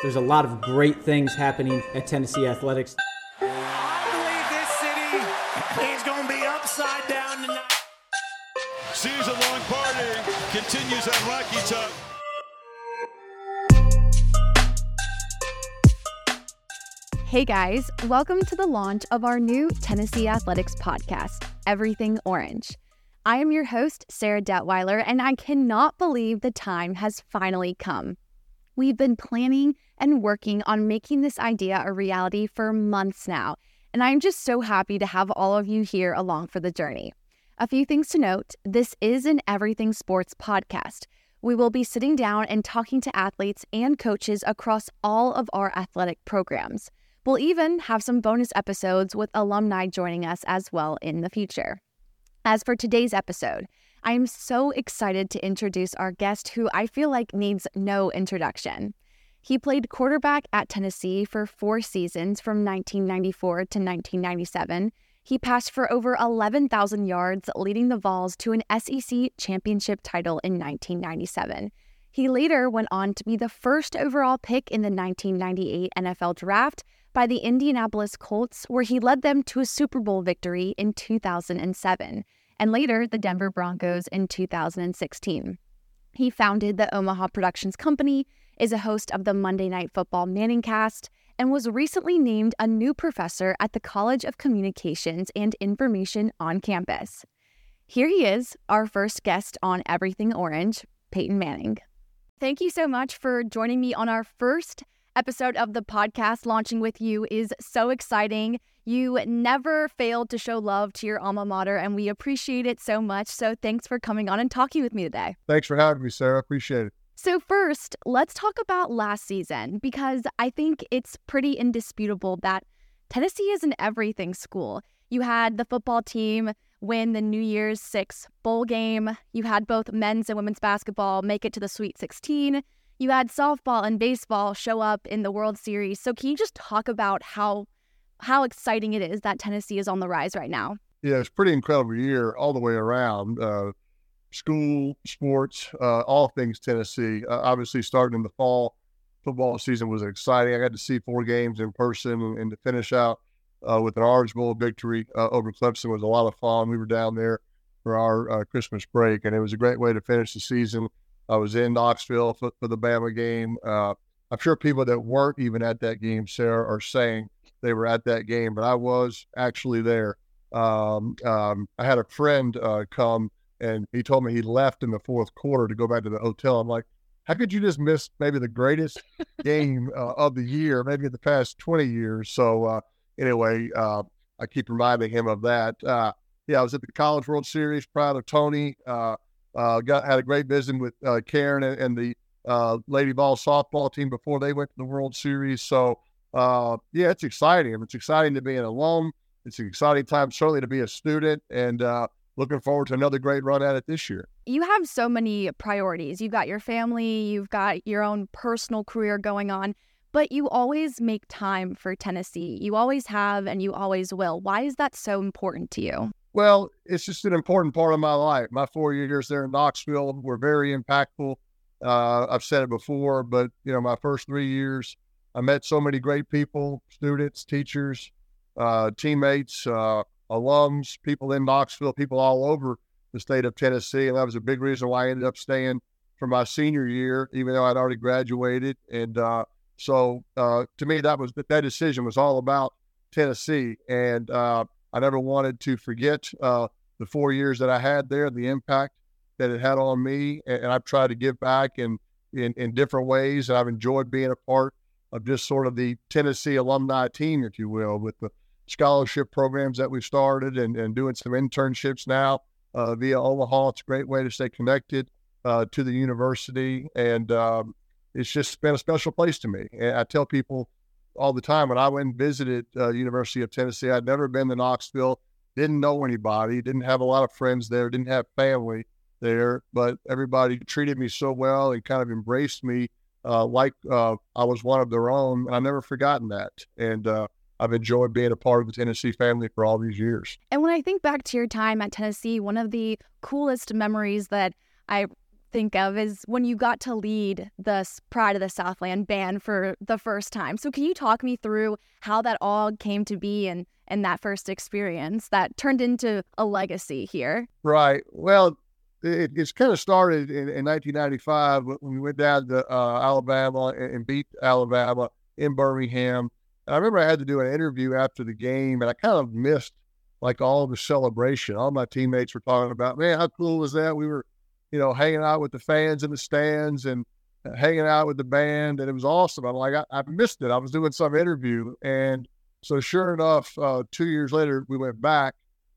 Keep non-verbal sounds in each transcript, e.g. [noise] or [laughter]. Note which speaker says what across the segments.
Speaker 1: There's a lot of great things happening at Tennessee Athletics.
Speaker 2: I believe this city is going to be upside down tonight.
Speaker 3: Season long party continues on Rocky Top.
Speaker 4: Hey guys, welcome to the launch of our new Tennessee Athletics podcast, Everything Orange. I am your host, Sarah Detweiler, and I cannot believe the time has finally come. We've been planning and working on making this idea a reality for months now, and I'm just so happy to have all of you here along for the journey. A few things to note this is an Everything Sports podcast. We will be sitting down and talking to athletes and coaches across all of our athletic programs. We'll even have some bonus episodes with alumni joining us as well in the future. As for today's episode, I am so excited to introduce our guest who I feel like needs no introduction. He played quarterback at Tennessee for four seasons from 1994 to 1997. He passed for over 11,000 yards, leading the Vols to an SEC championship title in 1997. He later went on to be the first overall pick in the 1998 NFL Draft by the Indianapolis Colts, where he led them to a Super Bowl victory in 2007, and later the Denver Broncos in 2016. He founded the Omaha Productions Company, is a host of the Monday Night Football Manningcast, and was recently named a new professor at the College of Communications and Information on campus. Here he is, our first guest on Everything Orange, Peyton Manning. Thank you so much for joining me on our first episode of the podcast launching with you is so exciting. You never failed to show love to your alma mater, and we appreciate it so much. So, thanks for coming on and talking with me today.
Speaker 5: Thanks for having me, Sarah. Appreciate it.
Speaker 4: So, first, let's talk about last season because I think it's pretty indisputable that Tennessee is an everything school. You had the football team win the New Year's Six bowl game, you had both men's and women's basketball make it to the Sweet 16 you had softball and baseball show up in the World Series. So can you just talk about how how exciting it is that Tennessee is on the rise right now?
Speaker 5: Yeah, it's pretty incredible year all the way around. Uh, school, sports, uh, all things Tennessee. Uh, obviously, starting in the fall, football season was exciting. I got to see four games in person, and, and to finish out uh, with an Orange Bowl victory uh, over Clemson was a lot of fun. We were down there for our uh, Christmas break, and it was a great way to finish the season. I was in Knoxville for, for the Bama game. Uh, I'm sure people that weren't even at that game, Sarah, are saying they were at that game, but I was actually there. Um, um, I had a friend uh, come and he told me he left in the fourth quarter to go back to the hotel. I'm like, how could you just miss maybe the greatest game uh, of the year, maybe in the past 20 years? So, uh, anyway, uh, I keep reminding him of that. Uh, yeah, I was at the College World Series, proud of Tony. Uh, got had a great visit with uh, Karen and, and the uh, Lady Vol softball team before they went to the World Series. So uh, yeah, it's exciting. It's exciting to be an alum. It's an exciting time, certainly, to be a student, and uh, looking forward to another great run at it this year.
Speaker 4: You have so many priorities. You've got your family, you've got your own personal career going on, but you always make time for Tennessee. You always have, and you always will. Why is that so important to you?
Speaker 5: Well, it's just an important part of my life. My four years there in Knoxville were very impactful. Uh, I've said it before, but you know, my first three years, I met so many great people, students, teachers, uh, teammates, uh, alums, people in Knoxville, people all over the state of Tennessee, and that was a big reason why I ended up staying for my senior year, even though I'd already graduated. And uh, so, uh, to me, that was that decision was all about Tennessee, and uh, I never wanted to forget uh, the four years that I had there, the impact that it had on me, and, and I've tried to give back in, in, in different ways. And I've enjoyed being a part of just sort of the Tennessee alumni team, if you will, with the scholarship programs that we started and, and doing some internships now uh, via Omaha. It's a great way to stay connected uh, to the university, and um, it's just been a special place to me. And I tell people all the time. When I went and visited uh, University of Tennessee, I'd never been to Knoxville, didn't know anybody, didn't have a lot of friends there, didn't have family there, but everybody treated me so well and kind of embraced me uh, like uh, I was one of their own. And I've never forgotten that. And uh, I've enjoyed being a part of the Tennessee family for all these years.
Speaker 4: And when I think back to your time at Tennessee, one of the coolest memories that I think of is when you got to lead the Pride of the Southland band for the first time. So can you talk me through how that all came to be and and that first experience that turned into a legacy here?
Speaker 5: Right. Well, it, it's kind of started in, in 1995 when we went down to uh, Alabama and, and beat Alabama in Birmingham. And I remember I had to do an interview after the game, and I kind of missed like all the celebration. All my teammates were talking about, man, how cool was that? We were, you know, hanging out with the fans in the stands and uh, hanging out with the band, and it was awesome. I'm like, I, I missed it. I was doing some interview, and so sure enough, uh, two years later, we went back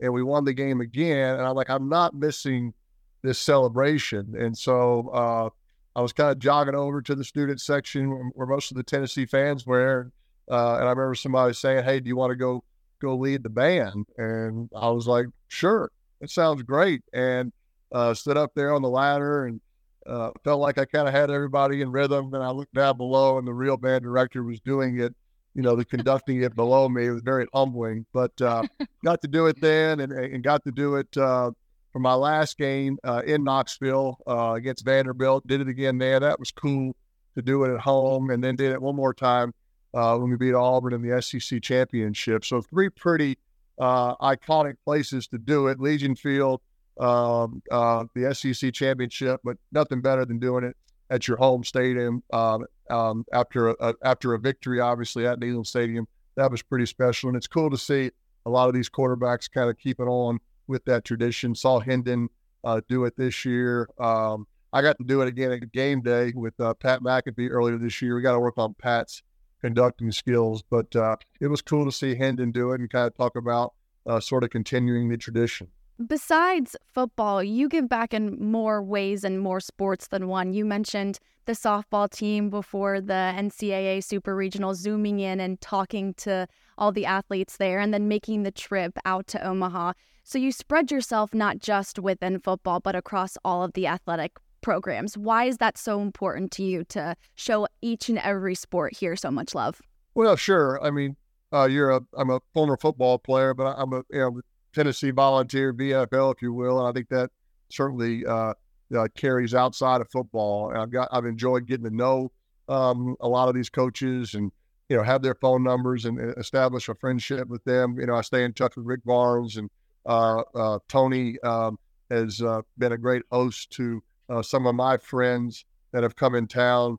Speaker 5: and we won the game again. And I'm like, I'm not missing this celebration. And so uh, I was kind of jogging over to the student section where, where most of the Tennessee fans were. Uh, and I remember somebody saying, "Hey, do you want to go go lead the band?" And I was like, "Sure, it sounds great." And uh, stood up there on the ladder and uh, felt like I kind of had everybody in rhythm. And I looked down below, and the real band director was doing it. You know, the conducting it below me. It was very humbling, but uh, [laughs] got to do it then, and, and got to do it uh, for my last game uh, in Knoxville uh, against Vanderbilt. Did it again there. That was cool to do it at home, and then did it one more time uh, when we beat Auburn in the SEC championship. So three pretty uh, iconic places to do it: Legion Field, um, uh, the SEC championship, but nothing better than doing it at your home stadium um, um, after a, after a victory, obviously at Neyland Stadium. That was pretty special, and it's cool to see a lot of these quarterbacks kind of keep it on with that tradition. Saw Hendon uh, do it this year. Um, I got to do it again at game day with uh, Pat McAfee earlier this year. We got to work on Pat's conducting skills, but uh, it was cool to see Hendon do it and kind of talk about uh, sort of continuing the tradition.
Speaker 4: Besides football, you give back in more ways and more sports than one. You mentioned the softball team before the NCAA Super Regional, zooming in and talking to all the athletes there, and then making the trip out to Omaha. So you spread yourself not just within football, but across all of the athletic programs. Why is that so important to you to show each and every sport here so much love?
Speaker 5: Well, sure. I mean, uh, you're a I'm a former football player, but I'm a you know Tennessee volunteer VFL, if you will, and I think that certainly uh, uh, carries outside of football. And I've got I've enjoyed getting to know um, a lot of these coaches and you know have their phone numbers and establish a friendship with them. You know, I stay in touch with Rick Barnes and uh, uh, Tony um, has uh, been a great host to uh, some of my friends that have come in town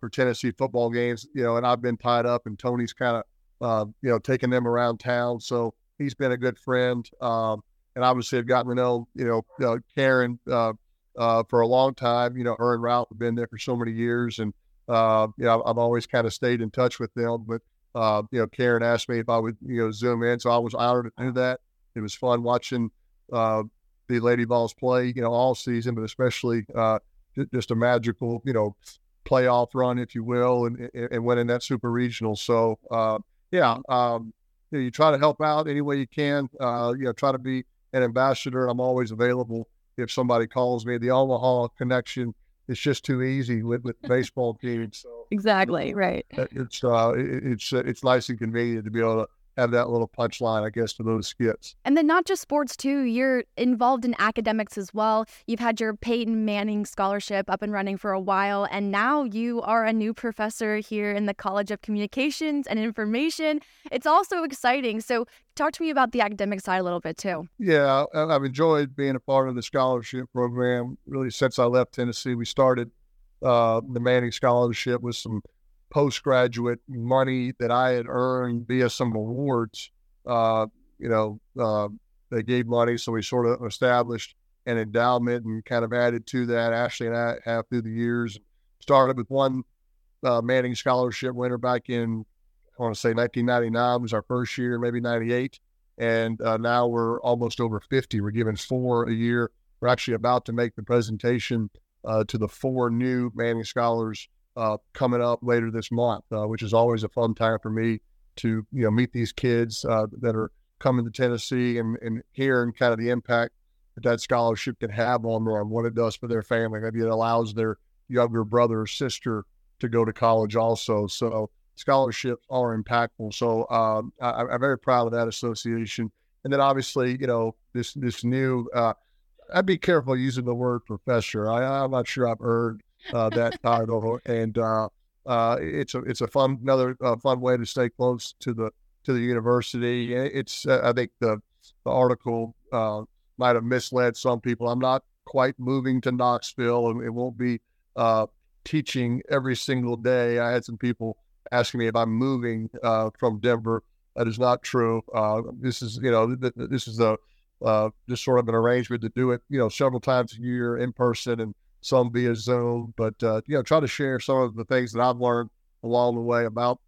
Speaker 5: for Tennessee football games, you know, and I've been tied up, and Tony's kind of, you know, taking them around town. So he's been a good friend. Um, and obviously, I've gotten to know, you know, uh, Karen uh, uh, for a long time. You know, her and Ralph have been there for so many years, and uh, you know, I've always kind of stayed in touch with them. But uh, you know, Karen asked me if I would, you know, zoom in, so I was honored to do that. It was fun watching uh, the Lady Vols play, you know, all season, but especially uh, just a magical, you know, playoff run, if you will, and, and winning that super regional. So, uh, yeah, um, you, know, you, try to help out any way you can. Uh, you know, try to be an ambassador. I'm always available if somebody calls me. The Omaha connection is just too easy with, with baseball teams. So
Speaker 4: exactly right.
Speaker 5: It's uh, it, it's it's nice and convenient to be able to have that little punchline, I guess, to those skits.
Speaker 4: And then not just sports too. You're involved in academics as well. You've had your Peyton Manning scholarship up and running for a while, and now you are a new professor here in the College of Communications and Information. It's also exciting. So talk to me about the academic side a little bit too.
Speaker 5: Yeah, I've enjoyed being a part of the scholarship program really since I left Tennessee. We started uh, the Manning Scholarship with some postgraduate money that I had earned via some awards. Uh, you know, uh, they gave money, so we sort of established an endowment and kind of added to that. Ashley and I have through the years started with one uh, Manning Scholarship winner back in I want to say 1999 was our first year, maybe 98, and uh, now we're almost over 50. We're giving four a year. We're actually about to make the presentation uh, to the four new Manning Scholars uh, coming up later this month, uh, which is always a fun time for me to you know meet these kids uh, that are coming to Tennessee and, and hearing kind of the impact that that scholarship can have on them, what it does for their family. Maybe it allows their younger brother or sister to go to college also. So scholarships are impactful. So um, I, am very proud of that association. And then obviously, you know, this this new uh, I'd be careful using the word professor. I, I'm not sure I've earned uh, that title, and uh, uh, it's a it's a fun another uh, fun way to stay close to the to the university. It's uh, I think the the article uh, might have misled some people. I'm not quite moving to Knoxville, and it won't be uh, teaching every single day. I had some people asking me if I'm moving uh, from Denver. That is not true. Uh, this is, you know, th- th- this is a uh, just sort of an arrangement to do it, you know, several times a year in person and some via Zoom. But uh, you know, try to share some of the things that I've learned along the way about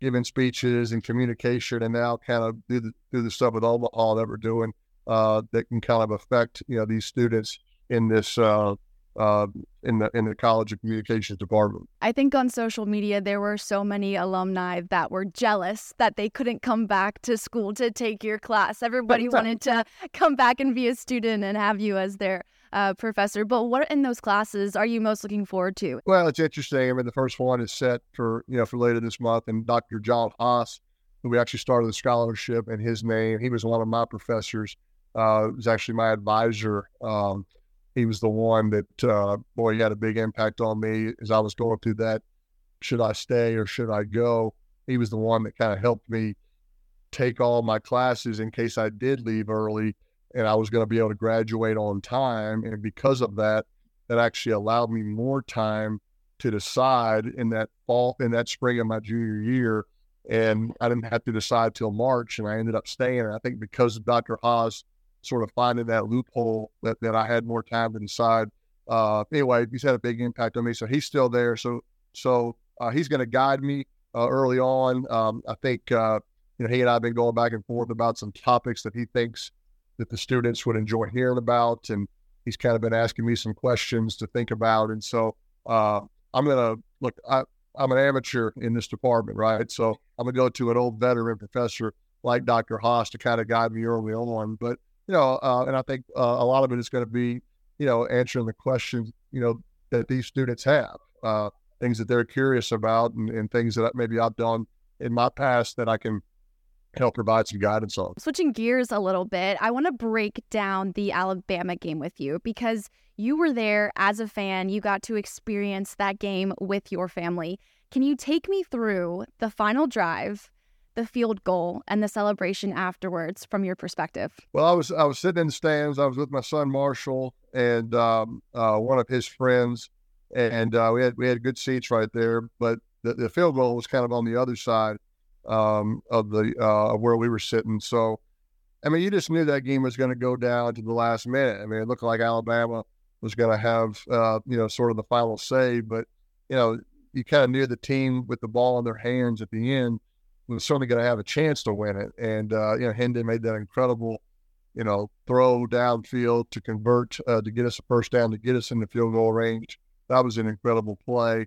Speaker 5: giving speeches and communication, and now kind of do the do the stuff with Omaha that we're doing uh, that can kind of affect you know these students in this uh, uh, in the in the College of Communications department.
Speaker 4: I think on social media there were so many alumni that were jealous that they couldn't come back to school to take your class. Everybody [laughs] wanted to come back and be a student and have you as their uh, professor. But what in those classes are you most looking forward to?
Speaker 5: Well, it's interesting. I mean, the first one is set for you know for later this month, and Dr. John Haas, who we actually started the scholarship in his name. He was one of my professors. Uh, was actually my advisor. Um, he was the one that uh, boy he had a big impact on me as I was going through that. Should I stay or should I go? He was the one that kind of helped me take all my classes in case I did leave early and I was going to be able to graduate on time. And because of that, that actually allowed me more time to decide in that fall, in that spring of my junior year. And I didn't have to decide till March, and I ended up staying. And I think because of Dr. Haas sort of finding that loophole that, that I had more time to decide. Uh, anyway, he's had a big impact on me, so he's still there. So so uh, he's going to guide me uh, early on. Um, I think uh, you know he and I have been going back and forth about some topics that he thinks that the students would enjoy hearing about, and he's kind of been asking me some questions to think about. And so uh, I'm going to look. I, I'm an amateur in this department, right? So I'm going to go to an old veteran professor like Dr. Haas to kind of guide me early on. But you know, uh, and I think uh, a lot of it is going to be, you know, answering the questions, you know, that these students have, uh, things that they're curious about, and, and things that maybe I've done in my past that I can help provide some guidance on.
Speaker 4: Switching gears a little bit, I want to break down the Alabama game with you because you were there as a fan. You got to experience that game with your family. Can you take me through the final drive the field goal and the celebration afterwards from your perspective?
Speaker 5: Well, I was I was sitting in the stands. I was with my son Marshall and um, uh, one of his friends, and uh, we had we had good seats right there. But the, the field goal was kind of on the other side um, of the uh, where we were sitting. So, I mean, you just knew that game was going to go down to the last minute. I mean, it looked like Alabama was going to have uh, you know sort of the final say, but you know you kind of knew the team with the ball in their hands at the end was certainly going to have a chance to win it. And uh, you know, Hendon made that incredible, you know, throw downfield to convert uh, to get us a first down to get us in the field goal range. That was an incredible play.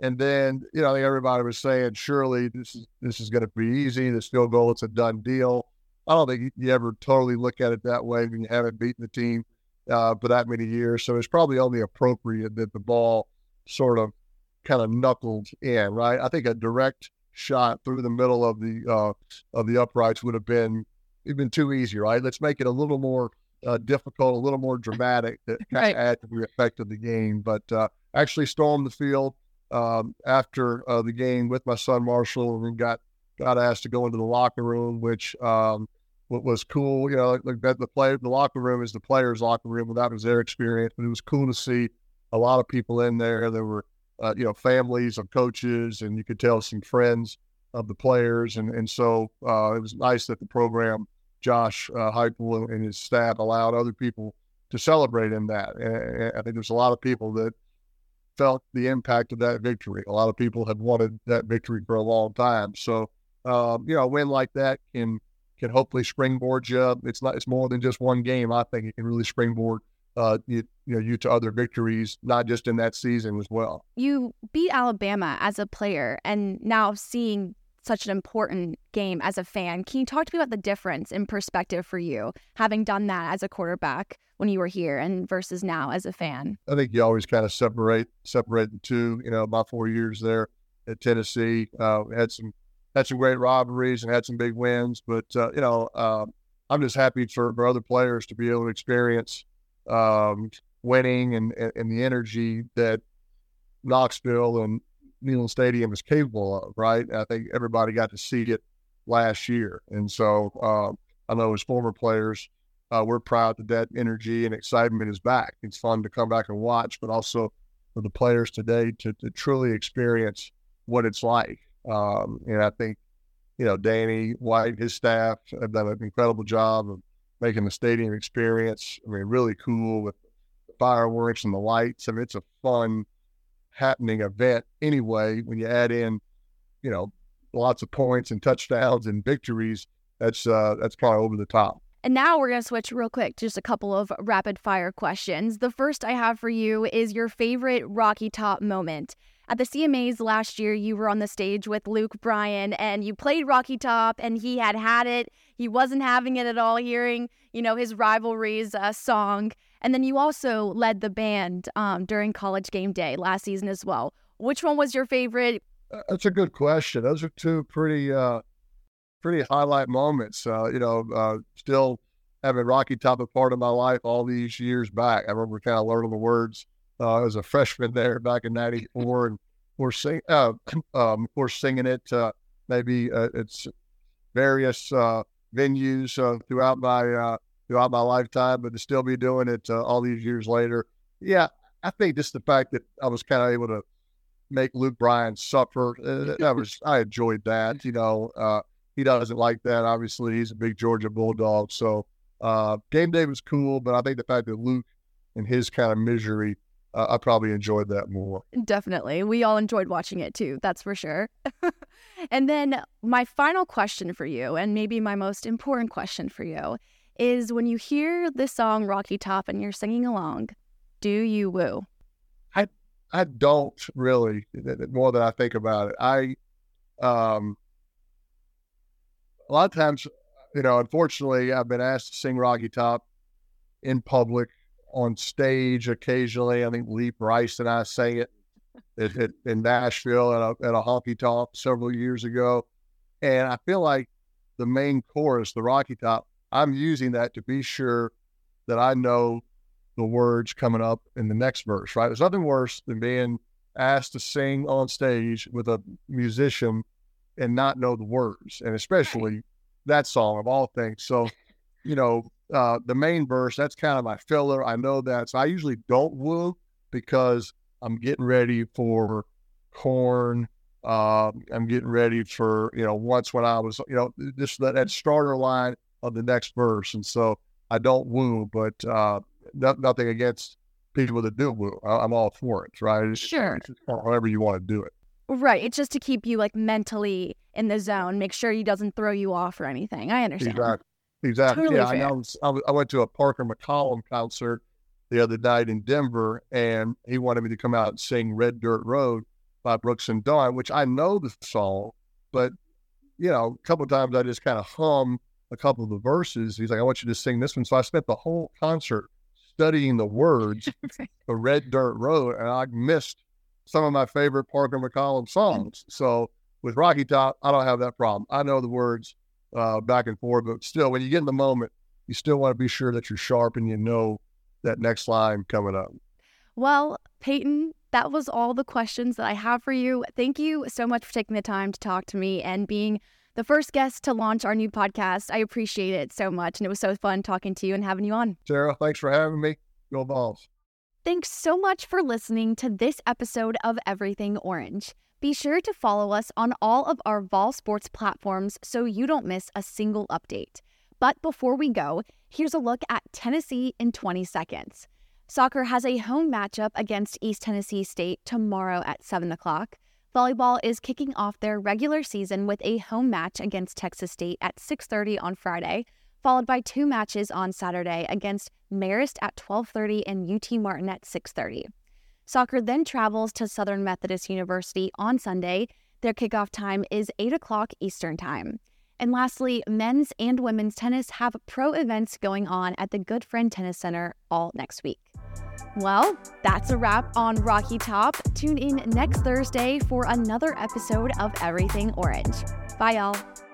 Speaker 5: And then you know, everybody was saying, surely this is this is going to be easy. This field goal, it's a done deal. I don't think you ever totally look at it that way when you haven't beaten the team uh, for that many years. So it's probably only appropriate that the ball sort of kind of knuckled in, right? I think a direct shot through the middle of the uh, of the uprights would have been even too easy, right? Let's make it a little more uh, difficult, a little more dramatic [laughs] to right. add to the effect of the game. But uh, actually stormed the field um, after uh, the game with my son Marshall and got got asked to go into the locker room, which um, was cool. You know, like the play the locker room is the players' locker room, and that was their experience. But it was cool to see a lot of people in there. There were uh, you know, families of coaches, and you could tell some friends of the players, and and so uh, it was nice that the program, Josh uh, Heupel and his staff, allowed other people to celebrate in that. And I think there's a lot of people that felt the impact of that victory. A lot of people have wanted that victory for a long time. So, um, you know, a win like that can can hopefully springboard you. It's not. It's more than just one game. I think it can really springboard uh, you, you know you to other victories, not just in that season as well.
Speaker 4: You beat Alabama as a player, and now seeing such an important game as a fan. Can you talk to me about the difference in perspective for you, having done that as a quarterback when you were here and versus now as a fan?
Speaker 5: I think you always kind of separate separate the two. You know, my four years there at Tennessee, uh, had some had some great rivalries and had some big wins, but uh, you know, uh, I'm just happy for, for other players to be able to experience um, winning and, and the energy that Knoxville and Neyland Stadium is capable of, right? I think everybody got to see it last year. And so um, I know as former players, uh, we're proud that that energy and excitement is back. It's fun to come back and watch, but also for the players today to, to truly experience what it's like. Um, and I think, you know, Danny White, his staff have done an incredible job of making the stadium experience. I mean, really cool with fireworks and the lights. I mean, it's a fun, happening event anyway. When you add in, you know, lots of points and touchdowns and victories, that's uh, that's probably over the top.
Speaker 4: And now we're going to switch real quick to just a couple of rapid fire questions. The first I have for you is your favorite Rocky Top moment. At the CMAs last year, you were on the stage with Luke Bryan and you played Rocky Top, and he had had it. He wasn't having it at all, hearing, you know, his rivalries uh, song. And then you also led the band um, during college game day last season as well. Which one was your favorite?
Speaker 5: That's a good question. Those are two pretty uh, pretty highlight moments. Uh, you know, uh, still having Rocky Top a part of my life all these years back. I remember kind of learning the words uh, as a freshman there back in '94, and we're sing, uh, [clears throat] um, we're singing it. Uh, maybe uh, it's various uh, venues uh, throughout my uh, throughout my lifetime, but to still be doing it all these years later, yeah, I think just the fact that I was kind of able to make Luke Bryan suffer, that was I enjoyed that. You know, uh, he doesn't like that. Obviously, he's a big Georgia Bulldog. So uh, game day was cool, but I think the fact that Luke and his kind of misery, uh, I probably enjoyed that more.
Speaker 4: Definitely. We all enjoyed watching it too, that's for sure. [laughs] and then my final question for you, and maybe my most important question for you, is when you hear the song Rocky Top and you're singing along, do you woo?
Speaker 5: I I don't really more than I think about it. I um a lot of times, you know, unfortunately, I've been asked to sing Rocky Top in public, on stage occasionally. I think Lee Brice and I sang it at, at, in Nashville at a, at a honky tonk several years ago. And I feel like the main chorus, the Rocky Top, I'm using that to be sure that I know the words coming up in the next verse, right? There's nothing worse than being asked to sing on stage with a musician and not know the words, and especially that song of all things. So, you know, uh, the main verse, that's kind of my filler. I know that. So I usually don't woo because I'm getting ready for corn. Uh, I'm getting ready for, you know, once when I was, you know, just that, that starter line of the next verse. And so I don't woo, but uh, no, nothing against people that do woo. I, am all for it, right? It's,
Speaker 4: Sure.
Speaker 5: It's however you want to do it.
Speaker 4: Right. It's just to keep you like mentally in the zone, make sure he doesn't throw you off or anything. I understand.
Speaker 5: Exactly. Exactly.
Speaker 4: Totally
Speaker 5: yeah, I, know, I I went to a Parker McCollum concert the other night in Denver, and he wanted me to come out and sing "Red Dirt Road" by Brooks and Dunn, which I know the song, but you know, a couple of times I just kind of hum a couple of the verses. He's like, "I want you to sing this one," so I spent the whole concert studying the words [laughs] for "Red Dirt Road," and I missed some of my favorite Parker McCollum songs. So with Rocky Top, I don't have that problem. I know the words uh, back and forth, but still, when you get in the moment, you still want to be sure that you're sharp and you know that next line coming up.
Speaker 4: Well, Peyton, that was all the questions that I have for you. Thank you so much for taking the time to talk to me and being the first guest to launch our new podcast. I appreciate it so much. And it was so fun talking to you and having you on.
Speaker 5: Sarah, thanks for having me. Go Vols.
Speaker 4: Thanks so much for listening to this episode of Everything Orange. Be sure to follow us on all of our Vol Sports platforms so you don't miss a single update. But before we go, here's a look at Tennessee in 20 seconds. Soccer has a home matchup against East Tennessee State tomorrow at 7 o'clock. Volleyball is kicking off their regular season with a home match against Texas State at 6:30 on Friday, followed by two matches on Saturday against Marist at 12:30 and UT Martin at 6:30. Soccer then travels to Southern Methodist University on Sunday. Their kickoff time is 8 o'clock Eastern Time. And lastly, men's and women's tennis have pro events going on at the Goodfriend Tennis Center all next week. Well, that's a wrap on Rocky Top. Tune in next Thursday for another episode of Everything Orange. Bye, y'all.